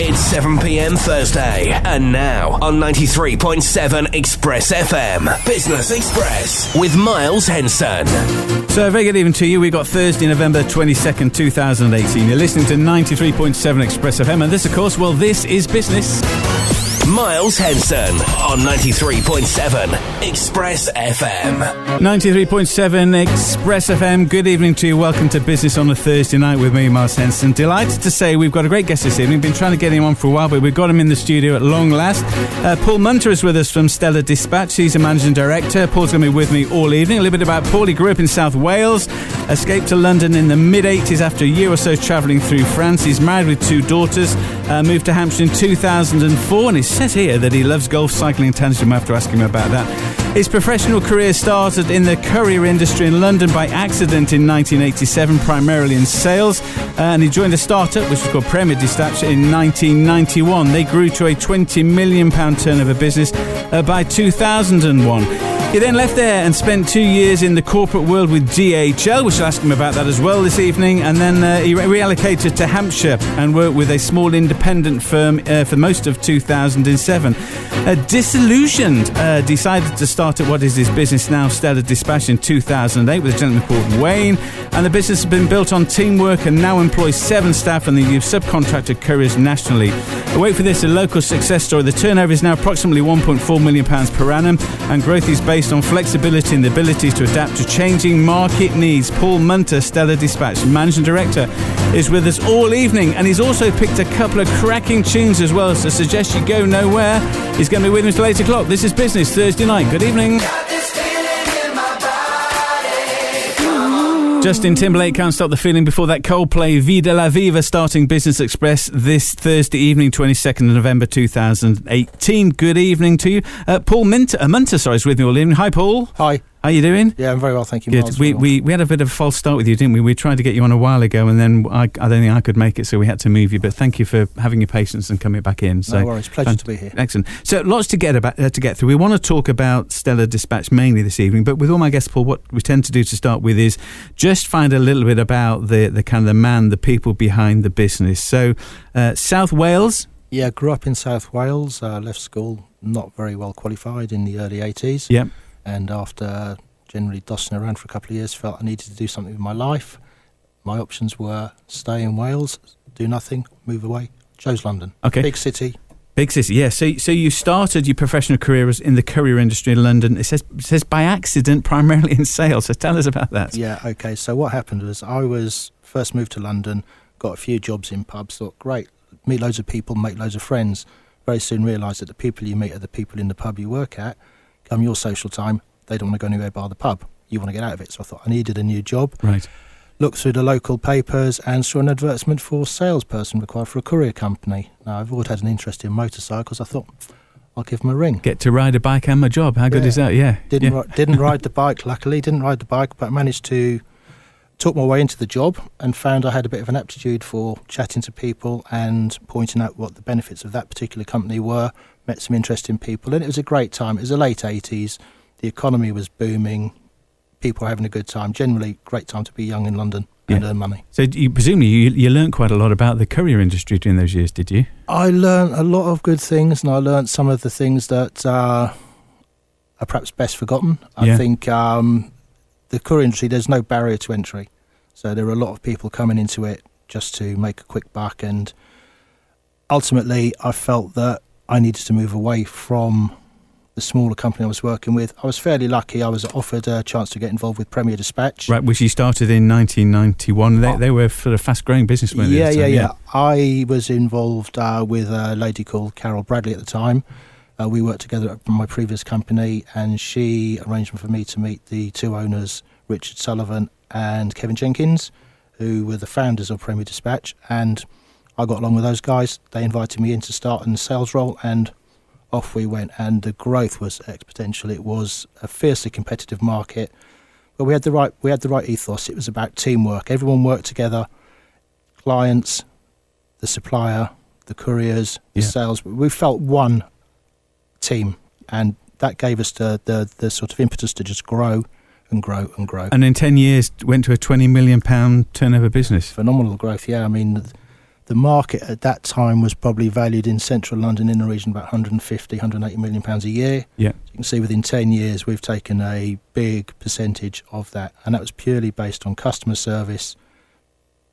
It's 7 p.m. Thursday, and now on 93.7 Express FM, Business Express with Miles Henson. So, very good evening to you. We've got Thursday, November 22nd, 2018. You're listening to 93.7 Express FM, and this, of course, well, this is business. Miles Henson on 93.7 Express FM. 93.7 Express FM. Good evening to you. Welcome to Business on a Thursday night with me, Miles Henson. Delighted to say we've got a great guest this evening. Been trying to get him on for a while, but we've got him in the studio at long last. Uh, Paul Munter is with us from Stella Dispatch. He's a managing director. Paul's going to be with me all evening. A little bit about Paul. He grew up in South Wales, escaped to London in the mid 80s after a year or so travelling through France. He's married with two daughters, uh, moved to Hampshire in 2004, and he's says here that he loves golf, cycling, and tennis. Might have to ask him about that. His professional career started in the courier industry in London by accident in 1987, primarily in sales, and he joined a startup which was called Premier Dispatch in 1991. They grew to a 20 million pound turnover business uh, by 2001. He then left there and spent two years in the corporate world with DHL, which I'll ask him about that as well this evening. And then uh, he reallocated to Hampshire and worked with a small independent firm uh, for most of 2007. Uh, disillusioned, decided to start at what is his business now, Stella Dispatch, in 2008 with a gentleman called Wayne. And the business has been built on teamwork and now employs seven staff and they use subcontracted couriers nationally. Wait for this, a local success story. The turnover is now approximately 1.4 million pounds per annum, and growth is based on flexibility and the ability to adapt to changing market needs. Paul Munter, Stella Dispatch, Managing Director, is with us all evening, and he's also picked a couple of cracking tunes as well, so suggest you go nowhere. He's going to be with us till 8 o'clock. This is Business Thursday night. Good evening. Justin Timberlake can't stop the feeling before that Coldplay Vida La Viva starting Business Express this Thursday evening, 22nd of November 2018. Good evening to you. Uh, Paul Minter, uh, sorry, is with me all evening. Hi, Paul. Hi. How you doing? Yeah, I'm very well, thank you. Good. Miles, We, well. we, we had a bit of a false start with you, didn't we? We tried to get you on a while ago, and then I, I don't think I could make it, so we had to move you. But thank you for having your patience and coming back in. So no worries. Pleasure to be here. Excellent. So lots to get about uh, to get through. We want to talk about Stellar Dispatch mainly this evening, but with all my guests, Paul, what we tend to do to start with is just find a little bit about the the kind of the man, the people behind the business. So uh, South Wales, Yeah, grew up in South Wales. Uh, left school not very well qualified in the early 80s. yeah, And after generally dossing around for a couple of years, felt I needed to do something with my life. My options were stay in Wales, do nothing, move away. Chose London. okay, Big city. big city. Yeah. So so you started your professional career as in the courier industry in London. It says it says by accident, primarily in sales. So tell us about that. Yeah, okay. So what happened was I was first moved to London, got a few jobs in pubs, thought, great, meet loads of people, make loads of friends. Very soon realised that the people you meet are the people in the pub you work at. Come your social time, they don't want to go anywhere bar the pub. You want to get out of it. So I thought I needed a new job. Right. Looked through the local papers and saw an advertisement for a salesperson required for a courier company. Now, I've always had an interest in motorcycles. I thought, I'll give them a ring. Get to ride a bike and my job. How good Yeah. is that? Yeah. Didn't yeah. ri- didn't ride the bike. Luckily, didn't ride the bike, but managed to talk my way into the job and found I had a bit of an aptitude for chatting to people and pointing out what the benefits of that particular company were. Met some interesting people, and it was a great time. It was the late eighties. The economy was booming. People were having a good time. Generally, great time to be young in London and Yeah. earn money. So you, presumably you, you learned quite a lot about the courier industry during those years, did you? I learned a lot of good things, and I learned some of the things that uh, are perhaps best forgotten. I Yeah. think um, the courier industry, there's no barrier to entry. So there are a lot of people coming into it just to make a quick buck. And ultimately, I felt that I needed to move away from the smaller company I was working with. I was fairly lucky. I was offered a chance to get involved with Premier Dispatch. Right, which you started in 1991. They, they were sort of fast-growing business, weren't? Yeah, yeah, time? yeah. I was involved uh, with a lady called Carol Bradley at the time. Uh, we worked together at my previous company, and she arranged for me to meet the two owners, Richard Sullivan and Kevin Jenkins, who were the founders of Premier Dispatch. And I got along with those guys. They invited me in to start in the sales role, and off we went. And the growth was exponential. It was a fiercely competitive market, but we had the right we had the right ethos. It was about teamwork. Everyone worked together. Clients, the supplier, the couriers, the Yeah. sales. We felt one team, and that gave us the, the the sort of impetus to just grow and grow and grow. And in 10 years, went to a 20 million pound turnover business. Phenomenal growth, yeah. I mean, the, market at that time was probably valued in central London in the region about 150, 180 million pounds a year. Yeah. You can see within 10 years we've taken a big percentage of that, and that was purely based on customer service,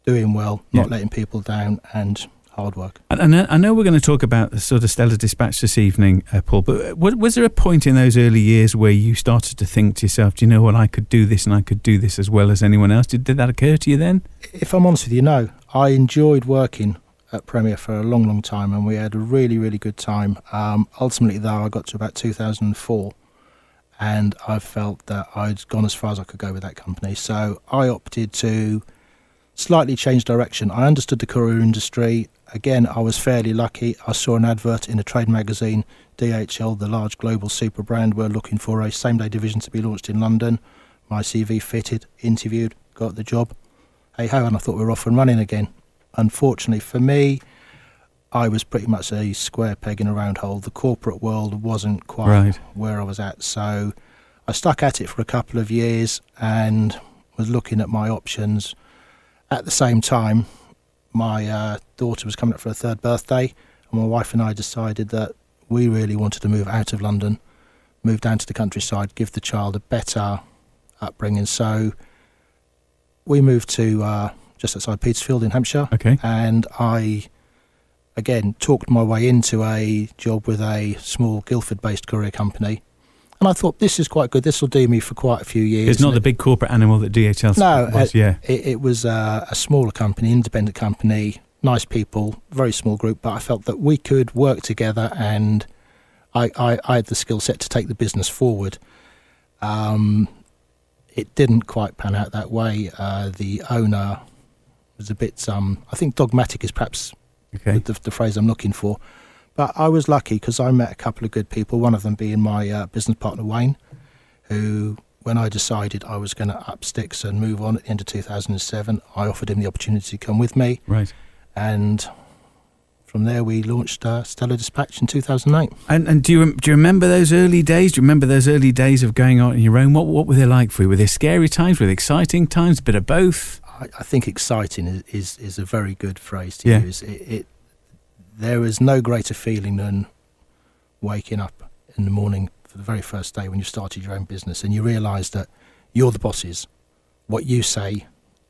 doing well, not Yeah. letting people down, and hard work. And, and I- know we're going to talk about the sort of Stellar Dispatch this evening, uh, Paul. But was, was there a point in those early years where you started to think to yourself, "Do you know what? I could do this, and I could do this as well as anyone else." Did, did that occur to you then? If I'm honest with you, no. I enjoyed working at Premier for a long, long time, and we had a really, really good time. Um, ultimately, though, I got to about 2004, and I felt that I'd gone as far as I could go with that company. So I opted to slightly changed direction. I understood the courier industry. Again, I was fairly lucky. I saw an advert in a trade magazine. DHL, the large global super brand, were looking for a same day division to be launched in London. My CV fitted, interviewed, got the job. Hey ho, and I thought we were off and running again. Unfortunately for me, I was pretty much a square peg in a round hole. The corporate world wasn't quite Right. where I was at. So I stuck at it for a couple of years and was looking at my options. At the same time, my uh, daughter was coming up for her third birthday, and my wife and I decided that we really wanted to move out of London, move down to the countryside, give the child a better upbringing. So we moved to uh, just outside Petersfield in Hampshire Okay. and I again talked my way into a job with a small Guildford-based courier company, and I thought this is quite good. This will do me for quite a few years. It's not the big corporate animal that DHL No, was. uh, yeah. it, it was uh, a smaller company, independent company, nice people, very small group, but I felt that we could work together, and I, I, I had the skill set to take the business forward. Um, it didn't quite pan out that way. Uh, the owner was a bit, um, I think, dogmatic is perhaps Okay. the, the phrase I'm looking for. But I was lucky because I met a couple of good people, one of them being my uh, business partner, Wayne, who, when I decided I was going to up sticks and move on at the end of 2007, I offered him the opportunity to come with me. Right. And from there, we launched uh, Stellar Dispatch in 2008. And and do you do you remember those early days? Do you remember those early days of going out on your own? What what were they like for you? Were they scary times? Were they exciting times? A bit of both. I, I think exciting is, is, is a very good phrase to Yeah. use. It, it there is no greater feeling than waking up in the morning for the very first day when you started your own business and you realise that you're the bosses. What you say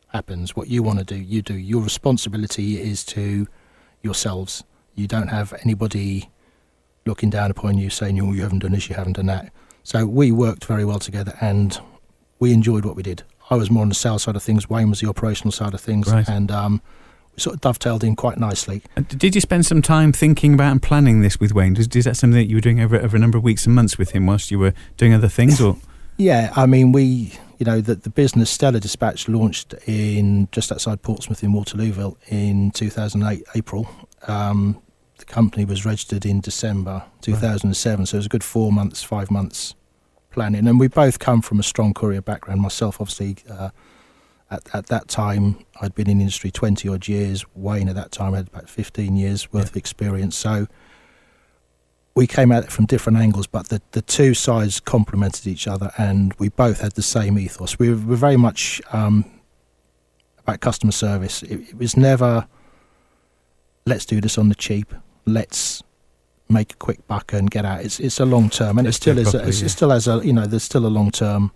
happens. What you want to do, you do. Your responsibility is to yourselves. You don't have anybody looking down upon you saying, "Oh, you haven't done this, you haven't done that." So we worked very well together, and we enjoyed what we did. I was more on the sales side of things. Wayne was the operational side of things, Right. and um, sort of dovetailed in quite nicely. Did you spend some time thinking about and planning this with Wayne? Is, is that something that you were doing over over a number of weeks and months with him whilst you were doing other things? Or Yeah, I mean, we, you know, the, the business Stellar Dispatch launched in just outside Portsmouth in Waterlooville in 2008, April. Um, the company was registered in December 2007, so it was a good four months, five months planning. And we both come from a strong courier background. Myself, obviously, uh, at, at that time, I'd been in the industry 20 odd years. Wayne, at that time, had about 15 years worth Yeah. of experience. So we came at it from different angles, but the, the two sides complemented each other, and we both had the same ethos. We were, very much um, about customer service. It, it was never, let's do this on the cheap. Let's make a quick buck and get out. It's it's a long term, and it still is. properly, it's, yeah. it still has a you know there's still a long term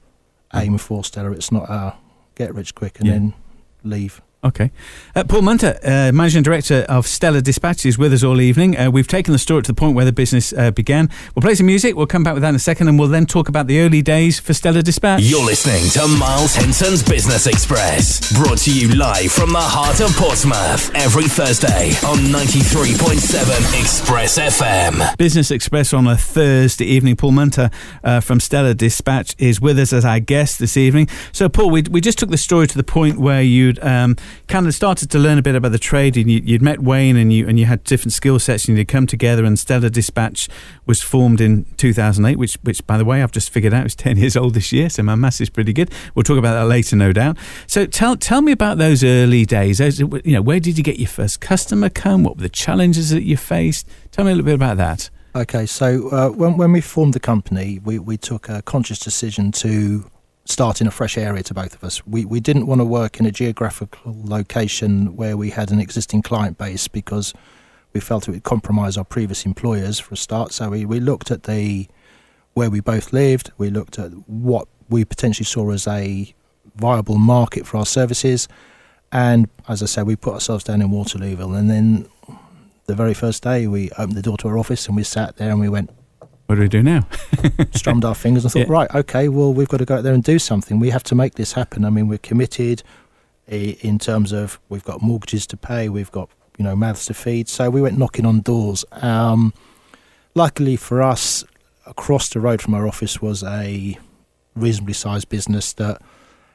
aim for Stella. It's not a get rich quick and Yeah. then leave. Okay. Uh, Paul Munter, uh, Managing Director of Stellar Dispatch, is with us all evening. Uh, we've taken the story to the point where the business uh, began. We'll play some music. We'll come back with that in a second, and we'll then talk about the early days for Stellar Dispatch. You're listening to Miles Henson's Business Express, brought to you live from the heart of Portsmouth every Thursday on 93.7 Express FM. Business Express on a Thursday evening. Paul Munter uh, from Stellar Dispatch is with us as our guest this evening. So, Paul, we, we just took the story to the point where you'd um, kind of started to learn a bit about the trade, and you, you'd met Wayne, and you and you had different skill sets, and you'd come together. And Stellar Dispatch was formed in 2008, which, which by the way, I've just figured out is 10 years old this year. So my maths is pretty good. We'll talk about that later, no doubt. So tell tell me about those early days. Those, you know, where did you get your first customer come? What were the challenges that you faced? Tell me a little bit about that. Okay, so uh, when when we formed the company, we we took a conscious decision to start in a fresh area to both of us. We we didn't want to work in a geographical location where we had an existing client base because we felt it would compromise our previous employers for a start. So we, we looked at the where we both lived. We looked at what we potentially saw as a viable market for our services. And as I said, we put ourselves down in Waterlooville. And then the very first day, we opened the door to our office and we sat there and we went, What do we do now? strummed our fingers and thought, Yeah. right, okay, well, we've got to go out there and do something. We have to make this happen. I mean, we're committed in terms of we've got mortgages to pay, we've got you know mouths to feed. So we went knocking on doors. Um, luckily for us, across the road from our office was a reasonably sized business that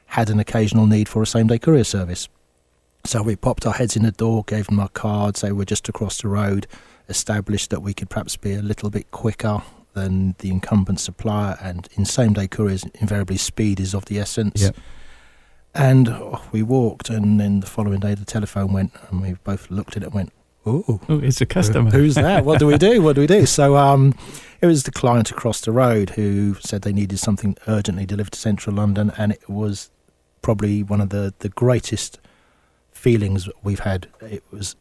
had an occasional need for a same day courier service. So we popped our heads in the door, gave them our cards. They were just across the road, established that we could perhaps be a little bit quicker than the incumbent supplier. And in same day couriers, invariably speed is of the essence. Yep. And oh, we walked, and then the following day the telephone went, and we both looked at it and went, "Ooh, Oh, it's a customer. Who's that? What do we do? What do we do? So um, it was the client across the road who said they needed something urgently delivered to central London, and it was probably one of the, the greatest feelings we've had. It was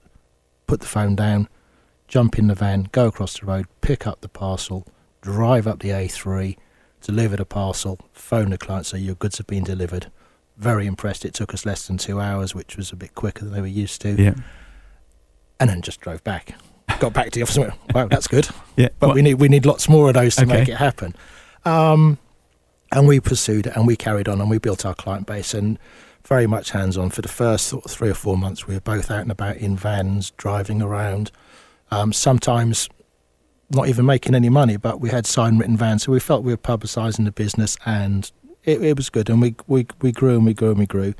put the phone down, jump in the van, go across the road, pick up the parcel, drive up the A3, deliver the parcel, phone the client, say your goods have been delivered. Very impressed. It took us less than two hours, which was a bit quicker than they were used to Yeah. and then just drove back. Got back to the office and went, wow, that's good. Yeah. But What- we need we need lots more of those to Okay. make it happen. Um, and we pursued it and we carried on and we built our client base and very much hands on. For the first sort of three or four months, we were both out and about in vans, driving around. Um, sometimes not even making any money, but we had sign written vans, so we felt we were publicising the business and it, it was good. And we, we we grew and we grew and we grew.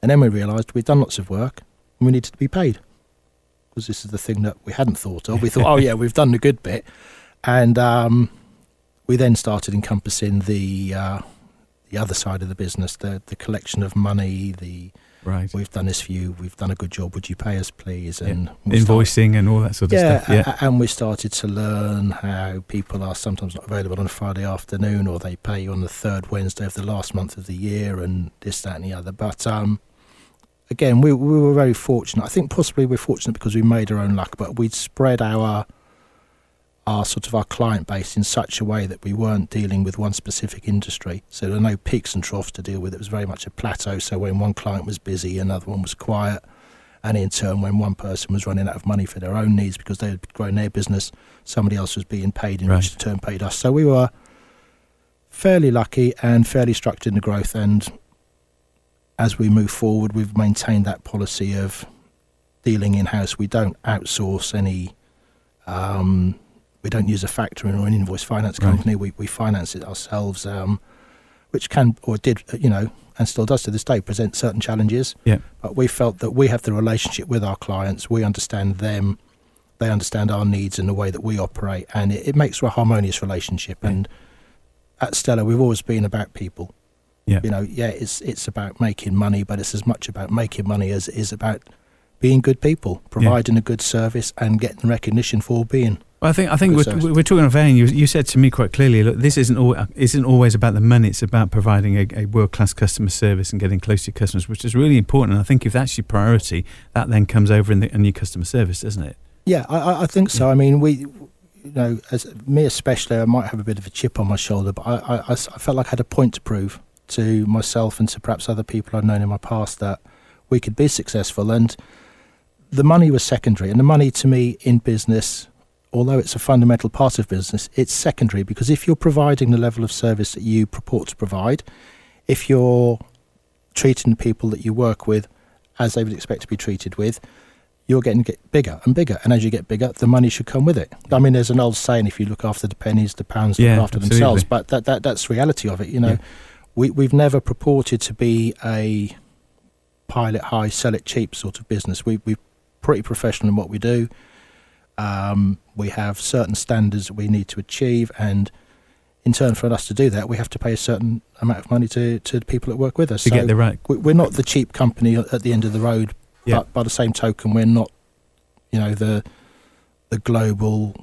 And then we realised we'd done lots of work and we needed to be paid because this is the thing that we hadn't thought of. We thought, oh yeah, we've done the good bit, and um, we then started encompassing the uh, the other side of the business, the the collection of money. The right. we've done this for you, we've done a good job. Would you pay us, please? And start- Invoicing and all that sort of yeah, stuff. Yeah. and we started to learn how people are sometimes not available on a Friday afternoon, or they pay you on the third Wednesday of the last month of the year, and this, that, and the other. But um, again, we we were very fortunate. I think possibly we're fortunate because we made our own luck, but we'd spread our our sort of our client base in such a way that we weren't dealing with one specific industry. So there were no peaks and troughs to deal with. It was very much a plateau. So when one client was busy, another one was quiet. And in turn, when one person was running out of money for their own needs because they had grown their business, somebody else was being paid, in Right. which turn paid us. So we were fairly lucky and fairly structured in the growth. And as we move forward, we've maintained that policy of dealing in house. We don't outsource any. Um, we don't use a factoring or an invoice finance Right. company. We we finance it ourselves, um, which can or did you know and still does to this day present certain challenges. Yeah. But we felt that we have the relationship with our clients. We understand them. They understand our needs and the way that we operate, and it, it makes for a harmonious relationship. Yeah. And at Stella, we've always been about people. Yeah. You know, yeah, it's it's about making money, but it's as much about making money as it is about being good people, providing a good service, and getting recognition for being. Well, I think I think we're, we're talking of vein. You, you said to me quite clearly, look, this isn't all, uh, isn't always about the money. It's about providing a, a world class customer service and getting close to your customers, which is really important. And I think if that's your priority, that then comes over in, the, in your customer service, doesn't it? Yeah, I- I, I think so. I mean, we, you know, as me especially, I might have a bit of a chip on my shoulder, but I I felt like I had a point to prove to myself and to perhaps other people I've known in my past that we could be successful. And the money was secondary. And the money to me in business, although it's a fundamental part of business, it's secondary because if you're providing the level of service that you purport to provide, if you're treating the people that you work with as they would expect to be treated with, you're getting get bigger and bigger. And as you get bigger, the money should come with it. I mean, there's an old saying: if you look after the pennies, the pounds look after absolutely. themselves. But that, that that's the reality of it. You know, Yeah. we we've never purported to be a pilot high, sell it cheap sort of business. We we're pretty professional in what we do. Um, we have certain standards that we need to achieve, and in turn, for us to do that, we have to pay a certain amount of money to, to the people that work with us. To get the right. we- we're not the cheap company at the end of the road, Yeah. but by the same token, we're not, you know, the the global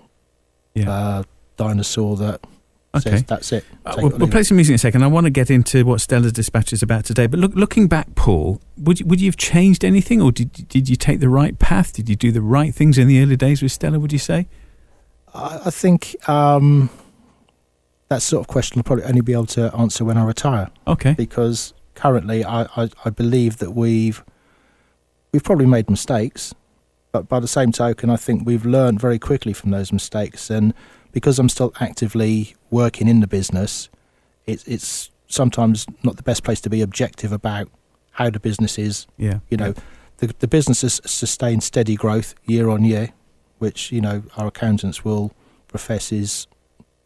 Yeah. uh, dinosaur that Okay. says that's it. Uh, we'll, it we'll play some music in a second. I want to get into what Stella's Dispatch is about today. But look, looking back, Paul, would you, would you have changed anything, or did did you take the right path? Did you do the right things in the early days with Stella? Would you say? I, I think um, that sort of question I'll probably only be able to answer when I retire. Okay. because currently I, I, I believe that we've we've probably made mistakes, but by the same token, I think we've learned very quickly from those mistakes. And because I'm still actively working in the business, it's it's sometimes not the best place to be objective about how the business is. Yeah. You know, the the business has sustained steady growth year on year, which you know our accountants will profess is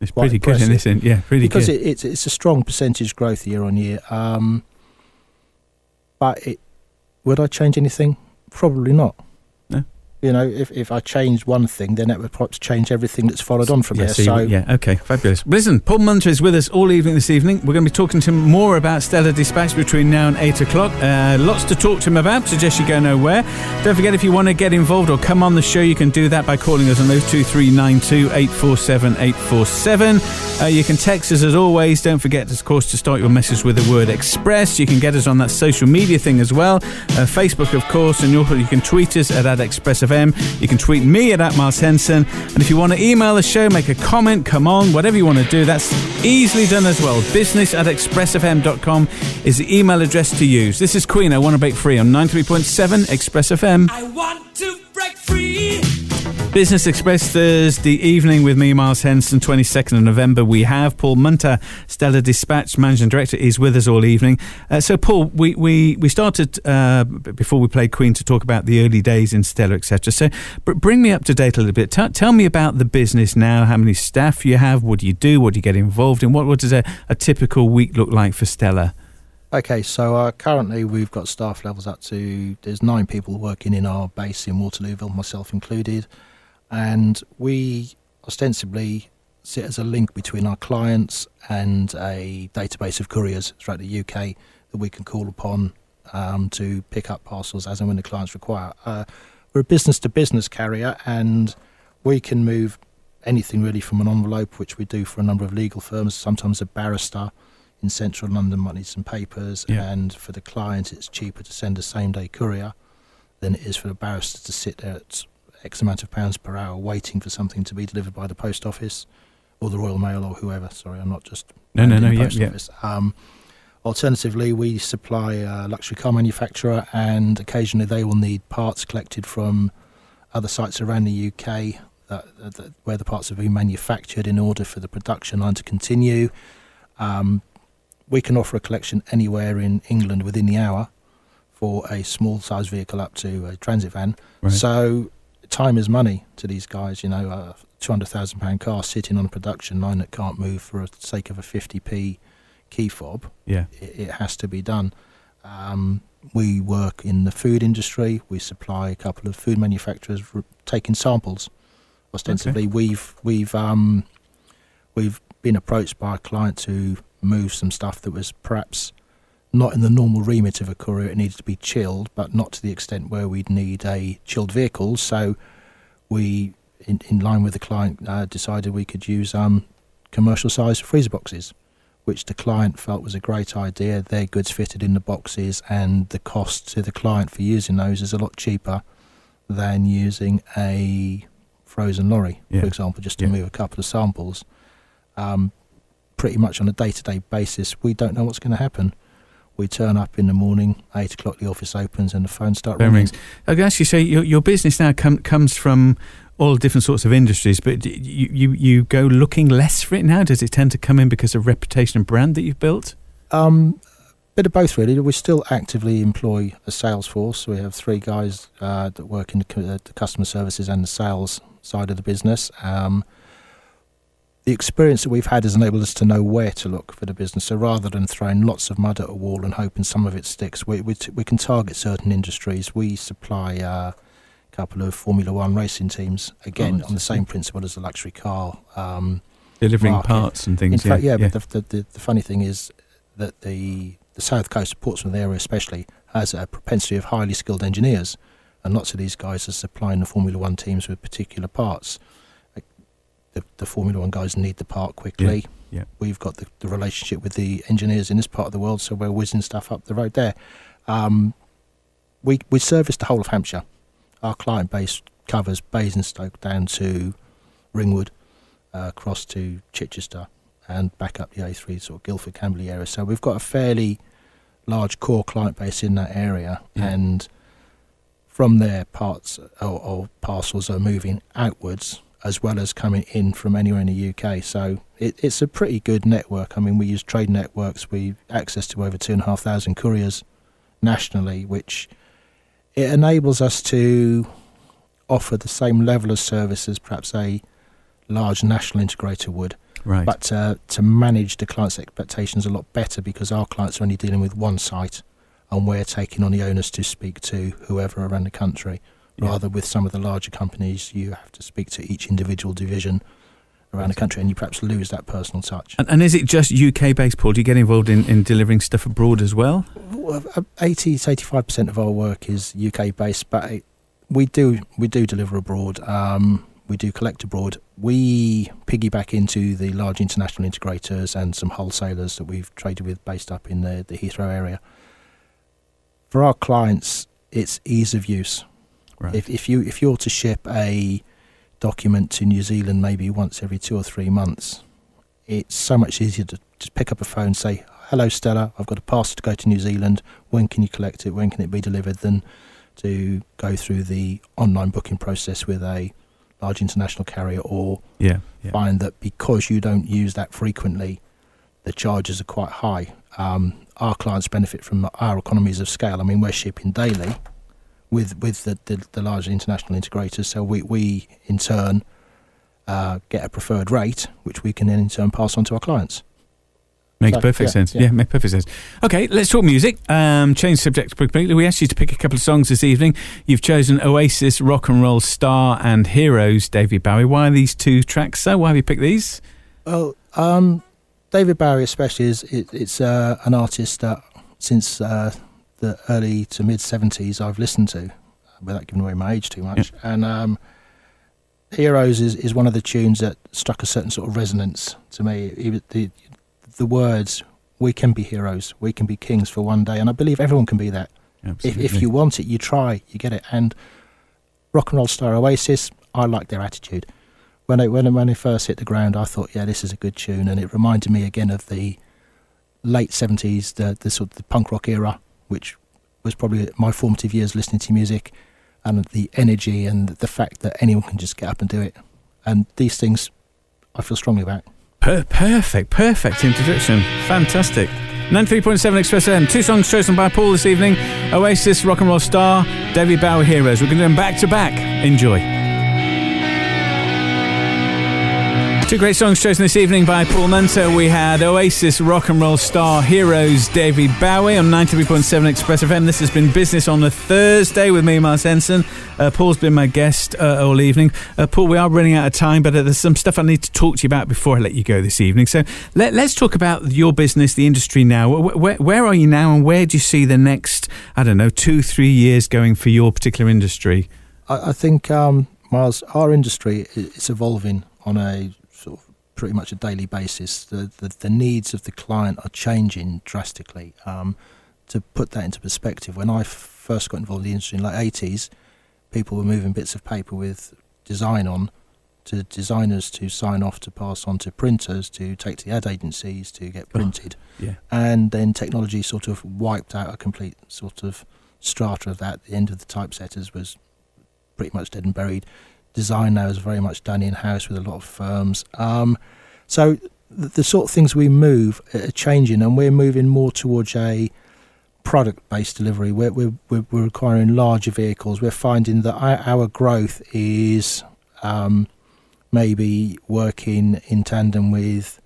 it's pretty good, isn't it? Yeah, pretty because good. it, it's it's a strong percentage growth year on year. Um, but it, would I change anything? Probably not. You know, if if I changed one thing, then that would perhaps change everything that's followed on from yeah, there. so So, yeah, okay, fabulous. Listen, Paul Munter is with us all evening this evening. We're going to be talking to him more about Stellar Dispatch between now and 8 o'clock. Uh, lots to talk to him about. Suggest you go nowhere. Don't forget, if you want to get involved or come on the show, you can do that by calling us on 02392 847 847. Uh, you can text us as always. Don't forget, of course, to start your message with the word express. You can get us on that social media thing as well. Uh, Facebook, of course, and you you can tweet us at, at You can tweet me at, at Miles Henson. And if you want to email the show, make a comment, come on, whatever you want to do, that's easily done as well. Business at expressfm.com is the email address to use. This is Queen, I Want to Break Free on 93.7 Express FM. I want to break free. Business Express Thursday evening with me, Miles Henson. 22nd of November, we have Paul Munter, Stella Dispatch Managing Director, is with us all evening. Uh, so, Paul, we, we, we started uh, before we played Queen to talk about the early days in Stella, etc. So, br- bring me up to date a little bit. T- tell me about the business now, how many staff you have, what do you do, what do you get involved in, what, what does a, a typical week look like for Stella? okay, so uh, currently we've got staff levels up to there's nine people working in our base in Waterlooville, myself included, and we ostensibly sit as a link between our clients and a database of couriers throughout the UK that we can call upon um, to pick up parcels as and when the clients require. Uh, we're a business to business carrier and we can move anything really from an envelope, which we do for a number of legal firms, sometimes a barrister in central London might need some papers, Yeah. and for the client, it's cheaper to send a same day courier than it is for the barrister to sit there at X amount of pounds per hour waiting for something to be delivered by the post office or the Royal Mail or whoever. Sorry, I'm not just No, no, no, yeah, post yeah. Um, alternatively, we supply a luxury car manufacturer, and occasionally they will need parts collected from other sites around the UK that, that, where the parts have been manufactured in order for the production line to continue. Um, we can offer a collection anywhere in England within the hour for a small size vehicle up to a transit van. Right. So time is money to these guys. You know, a two hundred thousand pound car sitting on a production line that can't move for the sake of a fifty p key fob. Yeah. It, it has to be done. Um, we work in the food industry. We supply a couple of food manufacturers r- taking samples. Ostensibly, we've we've um, we've been approached by a client to move some stuff that was perhaps not in the normal remit of a courier. It needed to be chilled, but not to the extent where we'd need a chilled vehicle. So we, in, in line with the client, uh, decided we could use um, commercial size freezer boxes, which the client felt was a great idea. Their goods fitted in the boxes, and the cost to the client for using those is a lot cheaper than using a frozen lorry, Yeah. for example, just to Yeah. move a couple of samples. Um, pretty much on a day-to-day basis, we don't know what's going to happen. We turn up in the morning, eight o'clock, the office opens, and the phone start Phone ringing. rings. I can actually say your, your business now com- comes from all different sorts of industries, but you, you, you go looking less for it now? Does it tend to come in because of reputation and brand that you've built? Um, bit of both, really. We still actively employ a sales force. We have three guys uh, that work in the, uh, the customer services and the sales side of the business. Um, the experience that we've had has enabled us to know where to look for the business. So rather than throwing lots of mud at a wall and hoping some of it sticks, we we, t- we can target certain industries. We supply uh, a couple of Formula One racing teams again Oh, on the same principle as the luxury car. Um, Delivering Market. parts and things. in fact, yeah, yeah. but the, the, the, the funny thing is that the the south coast of Portsmouth area, especially, has a propensity of highly skilled engineers, and lots of these guys are supplying the Formula One teams with particular parts. The, the Formula One guys need the part quickly. Yeah. We've got the, the relationship with the engineers in this part of the world, so we're whizzing stuff up the road there. Um, we we service the whole of Hampshire. Our client base covers Basingstoke down to Ringwood, uh, across to Chichester, and back up the A3, sort of Guildford, Camberley area. So we've got a fairly large core client base in that area, Yeah. and from there, parts or, or parcels are moving outwards as well as coming in from anywhere in the UK. So it, it's a pretty good network. I mean, we use trade networks. We access to over two and a half thousand couriers nationally, which it enables us to offer the same level of service as perhaps a large national integrator would Right. but uh, to manage the client's expectations a lot better because our clients are only dealing with one site and we're taking on the onus to speak to whoever around the country Yeah. rather with some of the larger companies you have to speak to each individual division around the country and you perhaps lose that personal touch and, and is it just UK based, Paul? Do you get involved in, in delivering stuff abroad as well? Uh, 80 to 85 percent of our work is UK based but it, we do we do deliver abroad um, we do collect abroad we piggyback into the large international integrators and some wholesalers that we've traded with based up in the, the Heathrow area for our clients it's ease of use Right. if, if you if you're to ship a document to New Zealand maybe once every two or three months, it's so much easier to just pick up a phone, and say, "Hello, Stella, I've got a parcel to go to New Zealand. When can you collect it? When can it be delivered?" Than to go through the online booking process with a large international carrier, or yeah. yeah. find that because you don't use that frequently, the charges are quite high. Um, our clients benefit from our economies of scale. I mean, we're shipping daily with with the, the, the large international integrators, so we, we in turn uh, get a preferred rate, which we can then in turn pass on to our clients. Makes So, perfect yeah, sense. Yeah. yeah. makes perfect sense. Okay, let's talk music. Um, change subject quickly. We asked you to pick a couple of songs this evening. You've chosen Oasis, Rock and Roll Star, and Heroes, David Bowie. Why are these two tracks so? Why have you picked these? Well, um, David Bowie especially is it, it's uh, an artist that since uh, the early to mid seventies I've listened to, without giving away my age too much. And um, Heroes is, is one of the tunes that struck a certain sort of resonance to me. The the words "We can be heroes, we can be kings for one day," and I believe everyone can be that. If, if you want it, you try, you get it. And rock and roll star Oasis, I like their attitude. When it when it, when first hit the ground, I thought, yeah, this is a good tune, and it reminded me again of the late seventies, the the sort of the punk rock era, which was probably my formative years listening to music, and the energy and the fact that anyone can just get up and do it. And these things, I feel strongly about. Per- perfect, perfect introduction. Fantastic. 93.7 Express M. Two songs chosen by Paul this evening Oasis, Rock and Roll Star, David Bowie Heroes. We're going to do them back to back. Enjoy. Two great songs chosen this evening by Paul Munter. We had Oasis, Rock and Roll Star, Heroes, David Bowie on 93.7 Express FM. This has been Business on a Thursday with me, Mars Henson. Uh, Paul's been my guest uh, all evening. Uh, Paul, we are running out of time, but uh, there's some stuff I need to talk to you about before I let you go this evening. So let, us talk about your business, the industry now. Where, where, where are you now, and where do you see the next, I don't know, two, three years going for your particular industry? I, I think, um, Miles, our industry is evolving on a pretty much a daily basis. The, the, the needs of the client are changing drastically. Um, to put that into perspective, when I first got involved in the industry in the late 80s, people were moving bits of paper with design on to designers to sign off to pass on to printers to take to the ad agencies to get printed Yeah. and then technology sort of wiped out a complete sort of strata of that. The end of the typesetters was pretty much dead and buried. Design now is very much done in house with a lot of firms. Um, so the, the sort of things we move are changing, and we're moving more towards a product-based delivery. We're, we're, we're, we're requiring larger vehicles. We're finding that our, our growth is um, maybe working in tandem with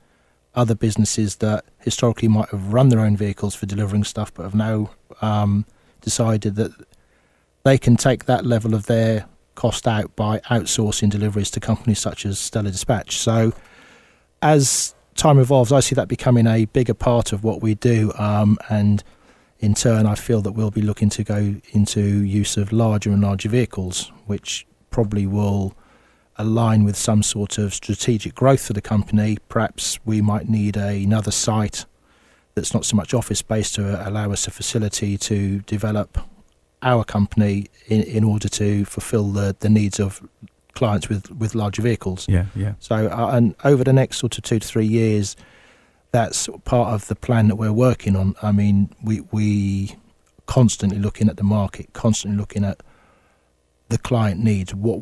other businesses that historically might have run their own vehicles for delivering stuff, but have now um, decided that they can take that level of their cost out by outsourcing deliveries to companies such as Stella Dispatch. So, as time evolves, I see that becoming a bigger part of what we do, um, and in turn, I feel that we'll be looking to go into use of larger and larger vehicles, which probably will align with some sort of strategic growth for the company, perhaps we might need a, another site that's not so much office based to allow us a facility to develop our company in, in order to fulfill the, the needs of clients with, with larger vehicles. Yeah, yeah. So, uh, and over the next sort of two to three years, that's part of the plan that we're working on. I mean, we we constantly looking at the market, constantly looking at the client needs. What,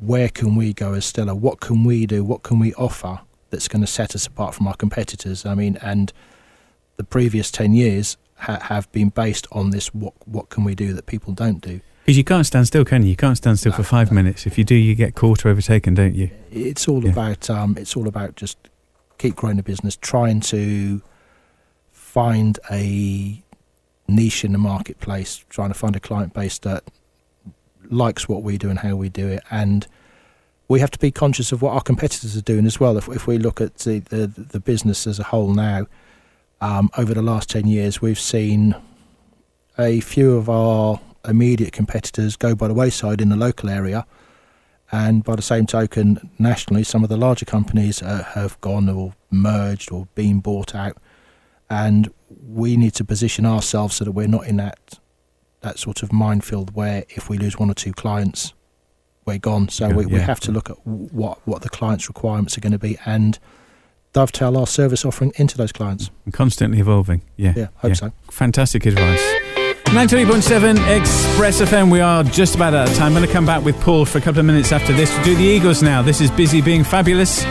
where can we go as Stella? What can we do? What can we offer that's going to set us apart from our competitors? I mean, and the previous ten years ha- have been based on this. What what can we do that people don't do? Because you can't stand still, can you? You can't stand still for five minutes. If you do, you get caught or overtaken, don't you? It's all Yeah. about um, it's all about just keep growing the business, trying to find a niche in the marketplace, trying to find a client base that likes what we do and how we do it, and we have to be conscious of what our competitors are doing as well. If, if we look at the, the the business as a whole now, um, over the last ten years, we've seen a few of our immediate competitors go by the wayside in the local area. And by the same token, nationally, some of the larger companies uh, have gone or merged or been bought out. And we need to position ourselves so that we're not in that that sort of minefield where if we lose one or two clients, we're gone. So Yeah, we, we yeah. have to look at what what the clients' requirements are going to be and dovetail our service offering into those clients. Constantly evolving. Yeah. Yeah, hope so. Fantastic advice. 93.7 Express FM. We are just about out of time. I'm going to come back with Paul for a couple of minutes after this to do the Eagles now. This is Busy Being Fabulous.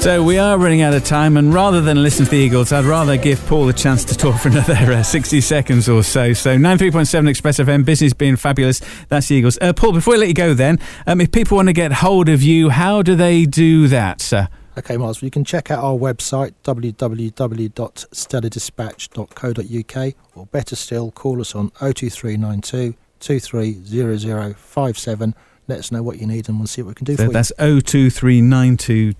So we are running out of time, and rather than listen to the Eagles, I'd rather give Paul a chance to talk for another uh, 60 seconds or so. So 93.7 Express FM, business being fabulous. That's the Eagles. Uh, Paul, before I let you go then, um, if people want to get hold of you, how do they do that, sir? Okay, Miles, you can check out our website, www.stellardispatch.co.uk, or better still, call us on 02392 230057. Let us know what you need and we'll see what we can do So for that's 02392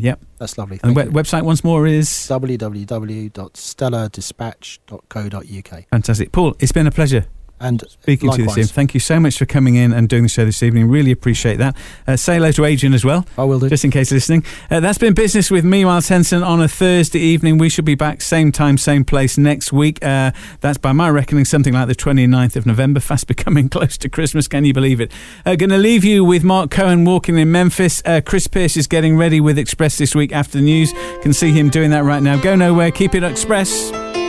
Yep. That's lovely. And the we- website once more is www.stelladispatch.co.uk. fantastic. Paul, it's been a pleasure And speaking to you this likewise. Thank you so much for coming in and doing the show this evening. Really appreciate that. Uh, say hello to Adrian as well. I will do. just in case you're listening. Uh, that's been business with me, Miles Henson, on a Thursday evening. We should be back same time, same place next week. Uh, that's by my reckoning something like the 29th of November, fast becoming close to Christmas. Can you believe it? Uh, Going to leave you with Marc Cohn walking in Memphis. Uh, Chris Pierce is getting ready with Express this week after the news. Can see him doing that right now. Go nowhere. Keep it Express.